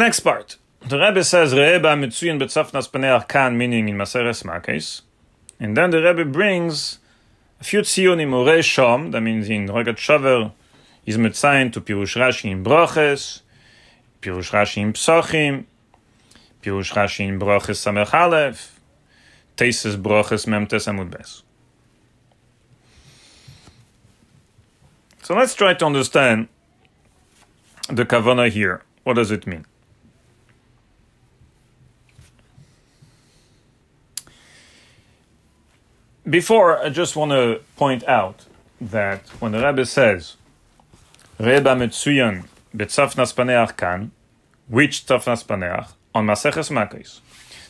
Next part. The Rebbe says, Re'eba mitzuyin betzafnas paneach kan, meaning in Maseres Makes. And then the Rebbe brings a few tzionim, Ure Shom, that means in Rogatchover, is mitzayin to Pirush Rashi in Broches, Pirush Rashi in Psochim, Pirush Rashi in Broches Samech Aleph, Tesis Broches Memtes Amud Bes. So let's try to understand the kavana here. What does it mean? Before, I just want to point out that when the Rebbe says, Reba Metsuyan Betzafnas Paneach Kan, which Tzafnas Paneach? On Maseches Makis.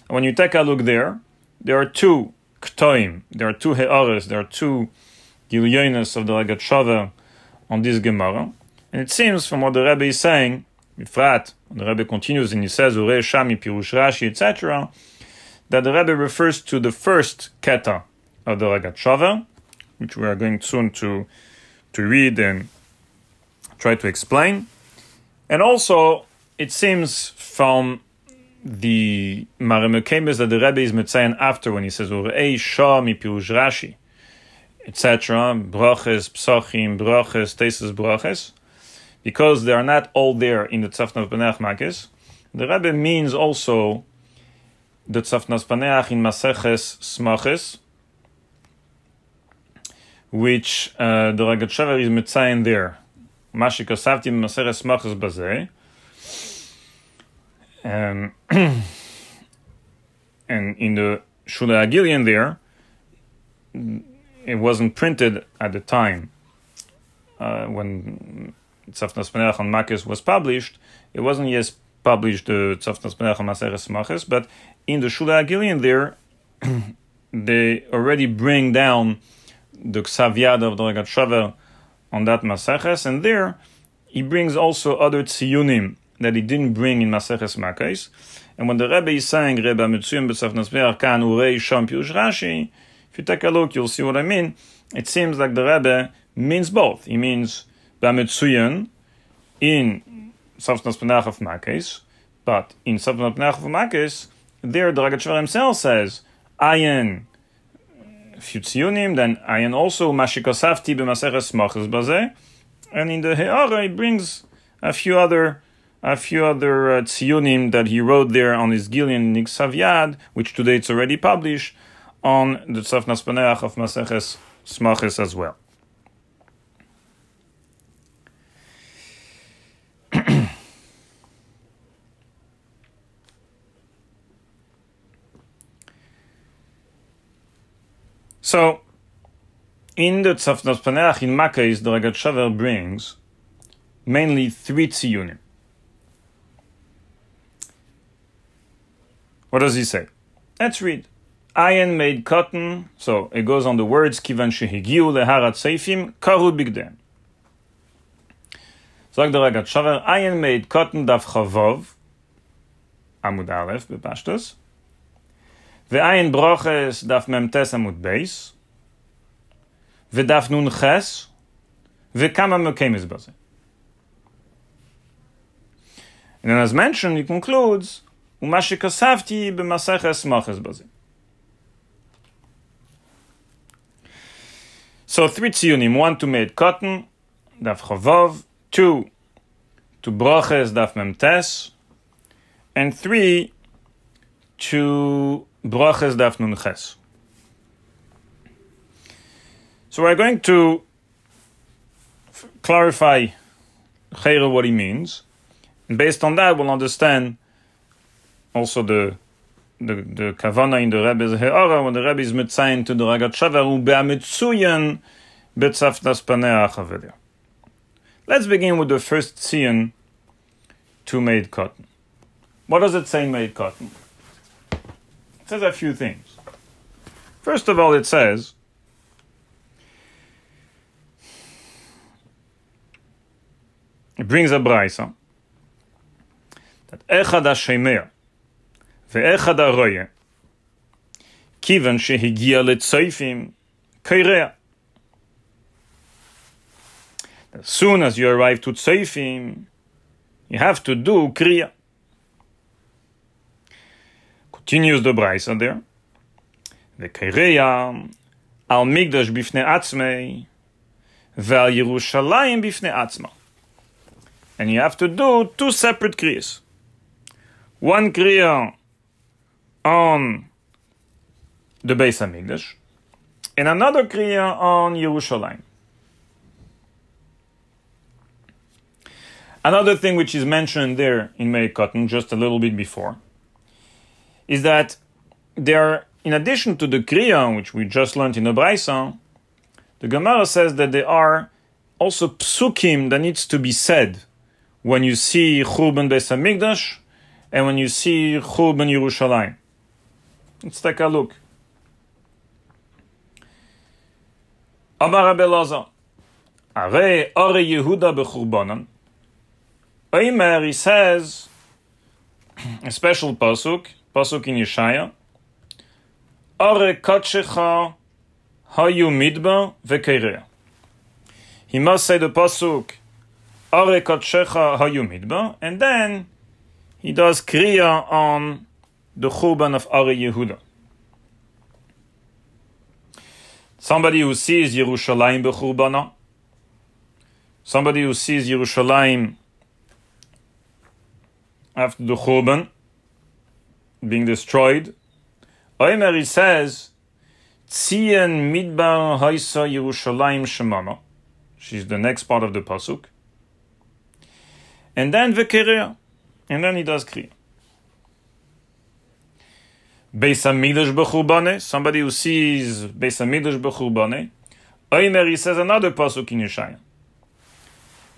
When you take a look there, there are two Ktoim, there are two He'ares, there are two Gilyonis of the Rogatchover on this Gemara. And it seems from what the Rebbe is saying, Ifrat, the Rebbe continues and he says, Ure Shami Pirush Rashi, etc., that the Rebbe refers to the first Keta of the Rogatchover, which we are going soon to, to read and try to explain. And also, it seems from the Marimekemes that the Rebbe is Metzayan after when he says, Urei Shah mi Pirush Rashi, etc., Broches, Psochim, Broches, Tesis Broches, because they are not all there in the Tzafnas Paneach Makis. The Rebbe means also the Tzafnas Paneach in Maseches Smaches, which uh, the Rogatchover is Metzayin there. Mashi Kosavti Maseches Smaches Bazeh. Um, and in the Shula Agilian there, it wasn't printed at the time uh, when Tzafnas on Makis was published. It wasn't yet published the on Maseres Machis, but in the Shula Agilian there, they already bring down the Ksavyad of the Rogatchover on that Maseches, and there he brings also other tziyunim that he didn't bring in Maseches Makis. And when the Rebbe is saying, Rebbe Mitzuyim B'Tzafnas Paneach Kan Urei Sham Piush Rashi, if you take a look, you'll see what I mean. It seems like the Rebbe means both. He means Bametsuyan in Safnas Penach of Makis, but in Safnas Penach of Makis, there the Ragat himself says, Ayin Futsiunim, then Ayin also Mashikosafti b'Maseches Machas Bazeh, and in the He'ara he brings a few other a few other uh, tziyunim that he wrote there on his Gillian Nixavyad, which today it's already published, on the Tzafnas Paneach of Maseches Smachis as well. So, in the Tzafnas Paneach in Makkah, the Rogatchover brings mainly three tziyunim. What does he say? Let's read. Iron Moed Katan, so it goes on the words, kivan shehigiu leharat seifim, karu bigden. Sagt der Rogatchover, Ayin Moed Katan daf chavov, Amud Aleph, Ve'ayin broches daf memtes amud beis. Ve'daf nun ches. Ve'kama mekemis. And as mentioned, he concludes, Umashikasavti b'maseches. So three tzionim, one to Moed Katan, daf chavov, two to broches, daf memtes, and three to broches daf nunches. So we're going to f- clarify Chayra what he means, and based on that, we'll understand also the the the kavana in the Rebbe's He'ara when the Rebbe is mitzayin to the Rogatchover u be'amitzuyan betzafnas paneach over Let's begin with the first tzion to Moed Katan. What does it say Moed Katan? says a few things. First of all, it says it brings a brisa that echad hashemer ve'echad haroyer kivan shehigia letzoifim kireya. As soon as you arrive to tzoifim, you have to do kriya continues the Brisa there. The kireya Al Migdash Bifne Atzmei, Val Yerushalayim Bifne Atzma. And you have to do two separate kriyas. One kriya on the Beis Hamikdash, and another kriya on Yerushalayim. Another thing which is mentioned there in Moed Katan just a little bit before is that there, in addition to the kriya which we just learned in the Braisa, the Gemara says that there are also psukim that needs to be said when you see Churban Beis Hamikdash and when you see Churban Yerushalayim. Let's take a look. Amar Rabbi Lazar, Are Ore Yehuda bechurbanan. Oimer, he says, a special pasuk, pasuk in Yeshaya, Ore Kotshecha Hayu Midba Vekerea. He must say the pasuk, Ore Kotshecha Hayu Midba, and then he does kriya on the Churban of Are Yehuda. Somebody who sees Yerushalayim bechurbanah, somebody who sees Yerushalayim after the Churban being destroyed, Omer he says, Tzien midbar haisa Yerushalayim shemama. She's the next part of the pasuk. And then vekerea. And then he does kriya. Beis Hamikdash b'churbane, somebody who sees Beis Hamikdash b'churbane, Omer he says another pasuk in Yeshaya.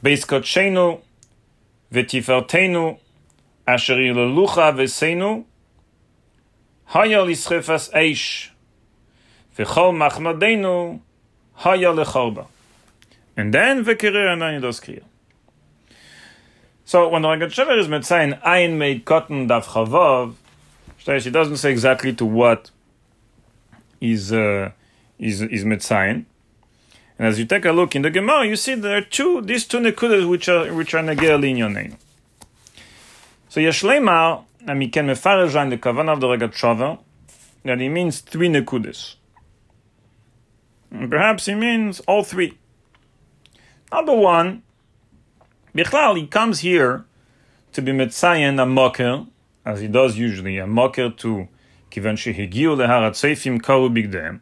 Beis Kotshenu v'tifertenu asher yilelucha v'seinu haya lischefas eish v'chol machmadenu haya lecholba. And then then he does kriya. So when the Rogatchover is metzayin ayin Moed Katan daf chavav, he doesn't say exactly to what is uh, is is metzayin. And as you take a look in the Gemara, you see there are two these two nekudas which are which are negel linyoneinu. So yeshleimar, and we can mefarish on the kavanah of the Rogatchover that he means three nekudas. And perhaps he means all three. Number one, Bichlal, he comes here to be metzayin a mocker, as he does usually, a mocker to kivan shehigiu leharat seifim karu bigdem.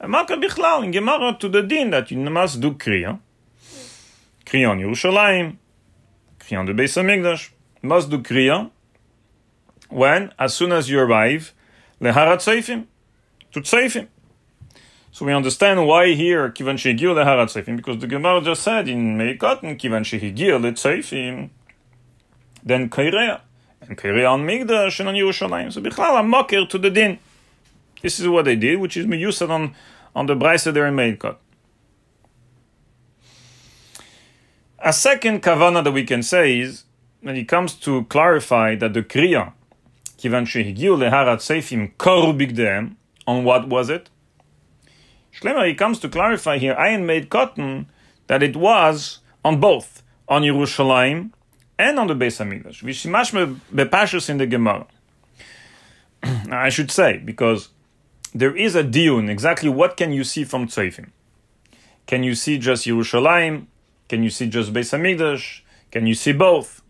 A mocker bichlal in Gemara to the din that you must do kriya. Kriya on Yerushalayim, kriya on the Beis Hamikdash. Must do kriya when, as soon as you arrive, leharat seifim, to seifim. So we understand why here kivan shehigiu leharat seifim because the Gemara just said in Meikotin kivan shehigiu leseifim, then kairea and kairea on Migdash and on Yerushalayim. So bichlal a to the din. This is what they did, which is miyusad on on the brisa there in Meikot. A second kavana that we can say is when it comes to clarify that the kriya kivan shehigiu leharat seifim koru bigdem on what was it? Shlemer, he comes to clarify here, iron Moed Katan that it was on both, on Yerushalayim and on the Beis Hamikdash. Vishimashme bepashus in the Gemara. I should say, because there is a diun, exactly what can you see from Tzofim? Can you see just Yerushalayim? Can you see just Beis Hamikdash? Can you see both?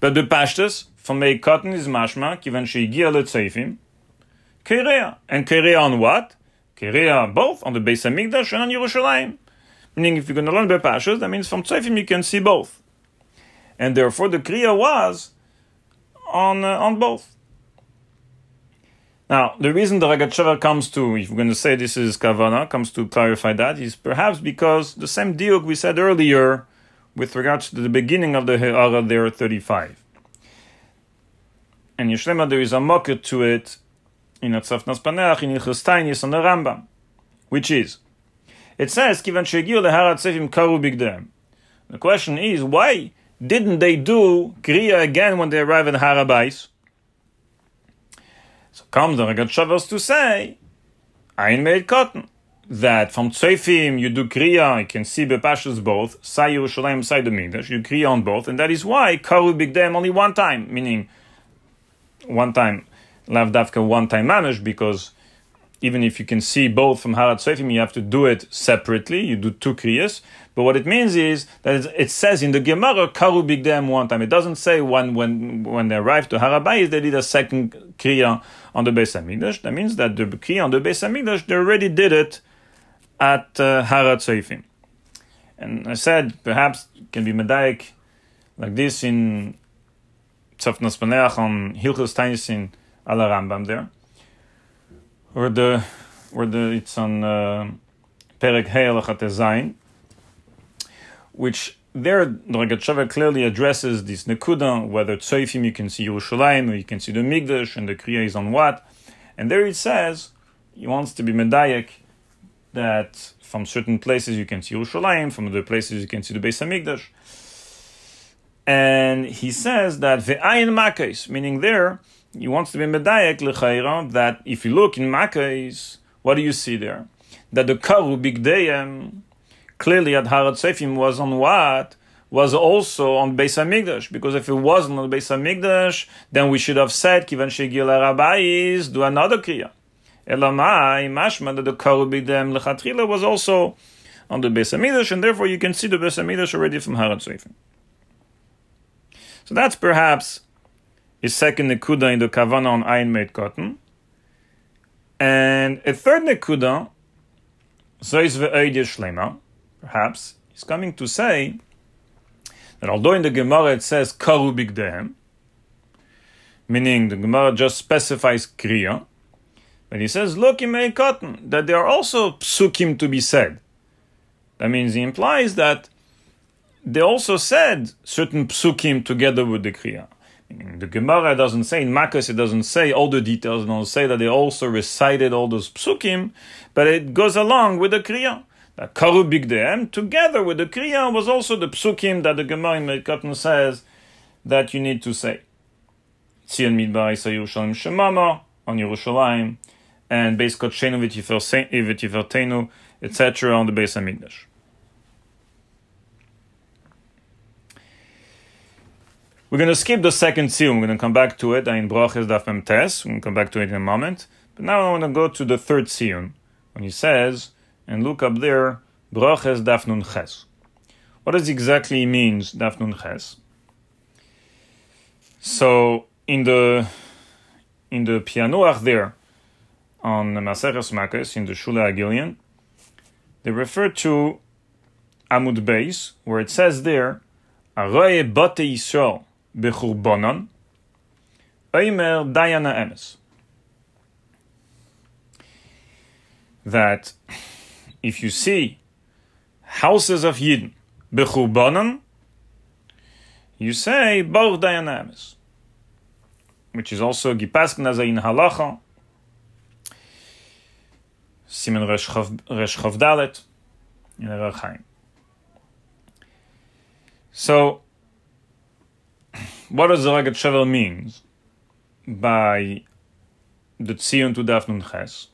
But the pashtus from Moed Katan is mashma, kivan sheigia letzofim, kerea. And kerea on what? Kerea both on the Beis Hamikdash and on Yerushalayim. Meaning, if you're going to learn Bepashas, that means from Tzofim you can see both. And therefore, the Kriya was on uh, on both. Now, the reason the Rogatchover comes to, if we're going to say this is Kavana, comes to clarify that, is perhaps because the same diuk we said earlier with regards to the beginning of the He'ara there, 35. And Yishlema, there is a mocker to it in Atzafnas Paneach, in Ilchus Tainis, on the Rambam, which is, it says, Kivan Shegiu leharat sefim karu bigdem. The question is, why didn't they do Kriya again when they arrive at Harabais? So comes the Rogatchover to say, Ein Moed Katan. That from Tzofim you do Kriya, you can see Bepashas both, Sai Yerushalayim, Sai the Migdash, you Kriya on both, and that is why Karu Bigdem only one time, meaning one time, lav dafka one time managed because even if you can see both from Harat Seifim, you have to do it separately. You do two kriyas. But what it means is that it says in the Gemara, Karu Bigdem one time. It doesn't say when, when, when they arrived to Harabayis, they did a second kriya on the Beis Hamikdash. That means that the kriya on the Beis Hamikdash, they already did it at uh, Harat Seifim. And I said, perhaps it can be Medayik like this in Tzafnas Paneach on Hilchus Tainisin ala Rambam there where the where the it's on uh, Perek He'elachat Zayin, which there the Rogatchover clearly addresses this nekuda, whether tzoifim you can see Yerushalayim or you can see the Migdash, and the kriya is on what, and there it says he wants to be medayek that from certain places you can see Yerushalayim, from other places you can see the Beis Hamikdash. And he says that ve'ayin makes, meaning there he wants to be medayek l'chayra that if you look in Makkahs, what do you see there? That the karu bigdeyem clearly at Harat Sefim was on what? Was also on Beis Hamikdash because if it wasn't on Beis Hamikdash, then we should have said kivan shegil rabbis do another kriya. Elamai mashma that the karu bigdeyem lechatrila was also on the Beis Hamikdash, and therefore you can see the Beis Hamikdash already from Harat Sefim. So that's perhaps is second nekuda in the kavana on iron Moed Katan. And a third nekuda, zois ve'oidia shlema, perhaps, is coming to say that although in the Gemara it says karu bigdehem, meaning the Gemara just specifies kriya, but he says, look, in Moed Katan, that there are also psukim to be said. That means he implies that they also said certain psukim together with the kriya. The Gemara doesn't say in Makos, it doesn't say all the details, it doesn't say that they also recited all those psukim, but it goes along with the Kriya. That Karu Bigdeem, together with the Kriya, was also the psukim that the Gemara in Mekatan says that you need to say. Tzion Midbar Isa Yerushalayim Shemama on Yerushalayim, and Beis Kotshenu V'Tifertenu, etc. on the Beis HaMikdash. We're going to skip the second seal. We're going to come back to it in Broches Daf Tes. We're going to come back to it in a moment. But now I want to go to the third seal when he says, and look up there, Broches Daf Nun Ches. What does exactly means Daf Nun Ches? So in the in the pianuach there on the Maseches Makos in the Shula Agilian, they refer to Amud Beis, where it says there, Aroye Bate Yisrael b'churbonon, Omer Dayana Emes. That if you see houses of Yidden b'churbanan, you say Baruch Dayana Emes, which is also Gipaskin Azayin Halacha, Simon Reshchav Dalet, in Rachaim. So, what does the Rogatchover means by the Tzion to Daf Nun Ches,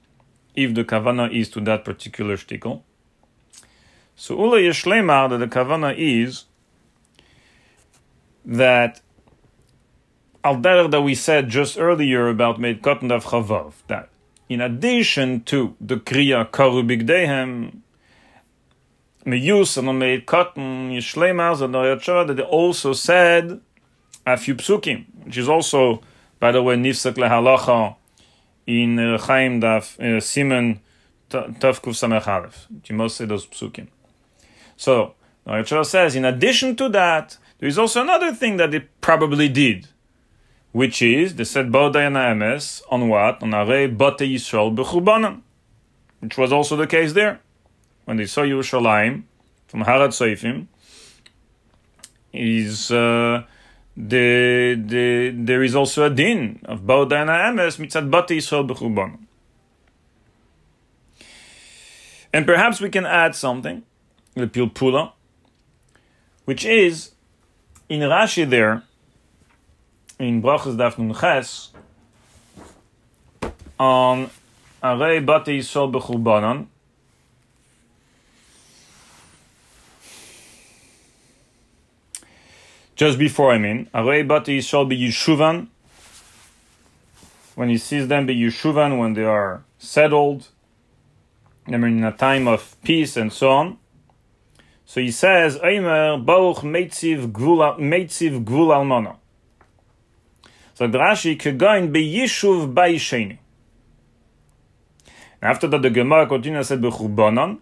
if the Kavana is to that particular shtickle? So Ula Yeshlemar that the Kavana is that al that we said just earlier about Moed Katan of chavav that in addition to the kriya karu bigdehem meyus and Moed Katan yishlemar that they also said a few psukim, which is also, by the way, nifsak lehalacha in uh, Chaim Daf uh, Simen Tavkuf Samech Aleph. You must say those psukim. So, Rachel says, in addition to that, there is also another thing that they probably did, which is they said Bodayana Emes on what? On Arei Bate Yisrael Bechurbanan, which was also the case there. When they saw Yerushalayim from Harat Seifim, is uh, the, the, there is also a din of Baudana Emes mitzad bati Yisrael. And perhaps we can add something, the pilpula, which is in Rashi there, in Brachas Daf Nun Ches, on Arei Bati Yisrael just before I mean, Arei Yisrael be Yishuvan when he sees them be Yeshuvan, when they are settled, they are in a time of peace and so on. So he says, Eimer Baruch Meitziv Gvul Almana. So Rashi Kegoin Beyishuv Bayisheni. After that, the Gemara continues said Bechubanon,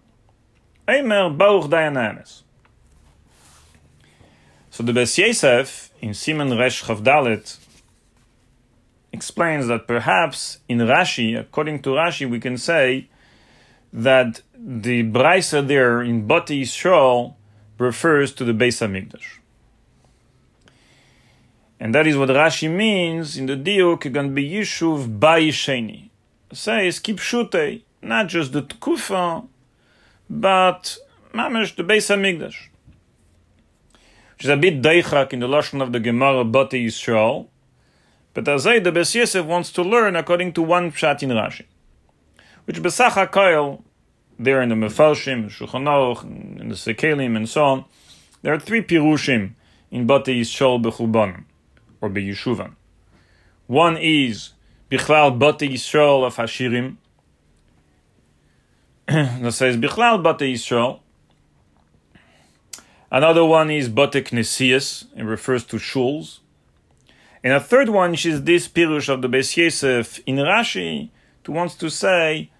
Eimer Baruch Dayananis. So the Bes Yosef in Simon Resh Chavdalet explains that perhaps in Rashi, according to Rashi, we can say that the Braisa there in Bati Yisrael refers to the Beis Hamikdash. And that is what Rashi means in the Diuk, going be Yishuv Bayisheni. Says Kipshute, not just the Tkufa, but Mamash, the Beis Hamikdash. Is a bit deichak in the Lashon of the Gemara Bati Yisrael, but Azay, the Bes Yosef wants to learn according to one pshat in Rashi, which Besach HaKoil, there in the Mefarshim, Shulchan Aruch, in the Sekelim, and so on, there are three pirushim in Bate Yisrael Bechulban, or Beyeshuvan. One is Bichlal Bate Yisrael of Hashirim, that says Bichlal Bate Yisrael. Another one is Bate Knesias, it refers to shuls. And a third one is this Pirush of the Beis Yosef in Rashi, who wants to say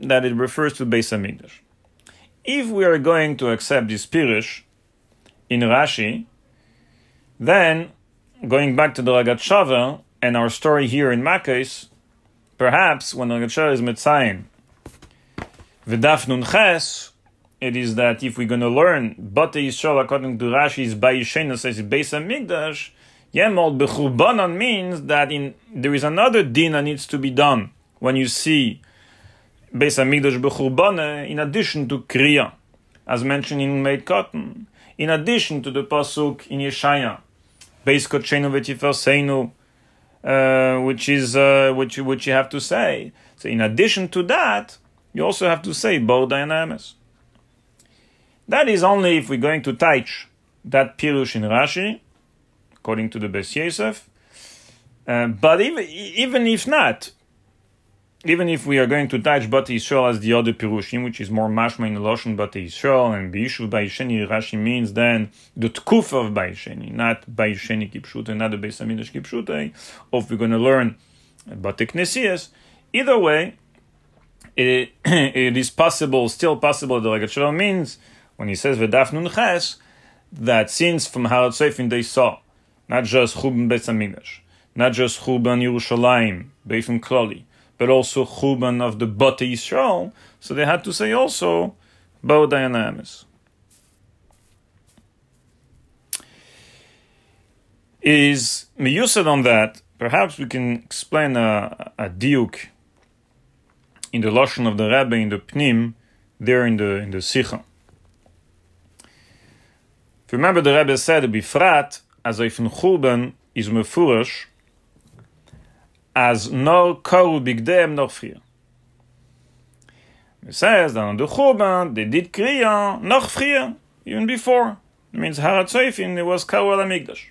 that it refers to Beis Hamikdash. If we are going to accept this Pirush in Rashi, then going back to the Rogatchover and our story here in Makkos, perhaps when the Rogatchover is Metzayin, V'daf Nun Ches, it is that if we're going to learn Bate Yisrael according to Rashi Rashi's Bayishena says Beis Hamikdash, Yemol bechurbanan means that in there is another din that needs to be done when you see Beis Hamikdash bechurbana in addition to kriya, as mentioned in Moed Katan, in addition to the pasuk in Yeshaya, Beis Kotchenu v'Tiferseinu, uh, which is uh, which which you have to say. So in addition to that, you also have to say Bo Dynamis. That is only if we're going to touch that pirush in Rashi according to the Bes Yosef. Uh, but even, even if not, even if we are going to touch Bati Yisrael as the other Pirushim, which is more mashma in the Lashon Bati Yisrael, and Biyishuv Bayisheni, Rashi means then the Tkuf of Bayisheni, not Bayisheni Kipshute, not the Beis Hamidrash Kipshute, or if we're going to learn Bati Knesias. Either way, it, it is possible, still possible, the Ragat means, when he says Vedaf Nun Ches, that since from Harat Seifin they saw not just Churban Beis Hamikdash, not just Churban Yerushalayim, Beifim Klali, but also Churban of the Bate Yisrael. So they had to say also Bo Dayanamis. Is miyusad on that? Perhaps we can explain a, a diuk in the lashon of the Rebbe in the Pnim, there in the in the Sikha. If you remember, the Rebbe said, "Bifrat also von Churban is mefurish as no kol bigdem noch frier. It says that on the Churban they did kriya noch frier, even before. It means Haratzofin, it was Kol Amigdash.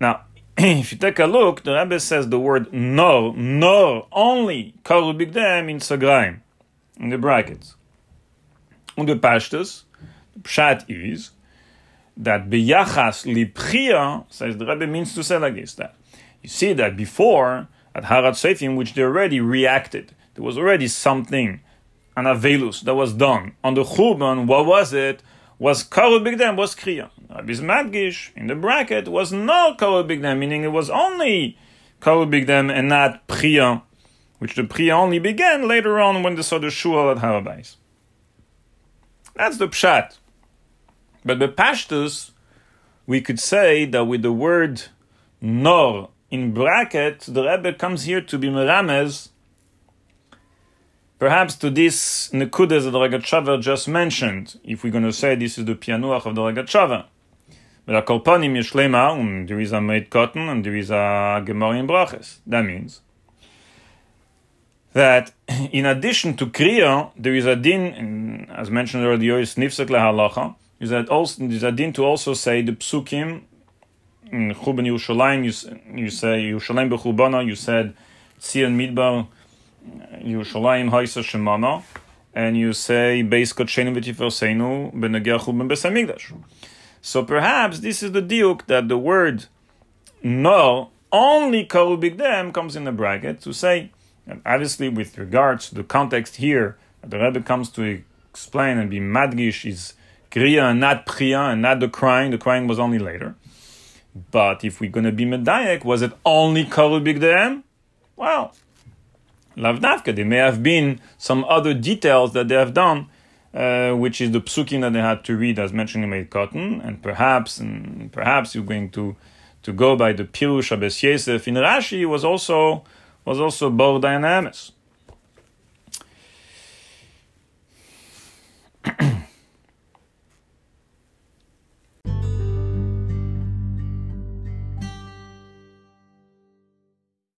Now, if you take a look, the Rebbe says the word no, no, only Kol Bigdem in Sagraim, in the brackets. Und the Pashtus, Pshat is, that biyachas libchia, says the Rebbe means to say like this, that you see that before, at Harat Seifim, which they already reacted, there was already something, an avelus, that was done. On the Churban, what was it? Was Karol Bigdem, was Kriya. Rabbi's Madgish, in the bracket, was no Karol Bigdem, meaning it was only Karol Bigdem and not Priya, which the Priya only began later on when they saw the Shul at Harabais. That's the Pshat. But the Pashtus, we could say that with the word nor in bracket, the Rebbe comes here to be merames, perhaps to this nekudas that the Rogatchover just mentioned, if we're going to say this is the pianuach of the Rogatchover. But a kolpanim yishlema, and um, there is a Moed Katan, and there is a gemara in braches. That means that in addition to kriya, there is a din, as mentioned earlier, is nifsek lehalacha, is that also is a din to also say the psukim in Chuban Yerushalayim, you, you say Yerushalayim bechubana, you said Tzion Midbar Yerushalayim Haisa Shemana, and you say Beis Kotshenu v'Tiferseinu b'Negeh Chuban Besamigdash. So perhaps this is the diuk that the word no only Karu Bigdem comes in the bracket to say, and obviously with regards to the context here, the Rebbe comes to explain and be madgish is kriya and not priya and not the crying. The crying was only later. But if we're going to be medayek, was it only kol bigdeim? Well, lavnafka. There may have been some other details that they have done, uh, which is the psukim that they had to read, as mentioned in my Cotton, and perhaps, and perhaps you're going to to go by the pirush Abes Yosef in Rashi was also was also Bor Dayan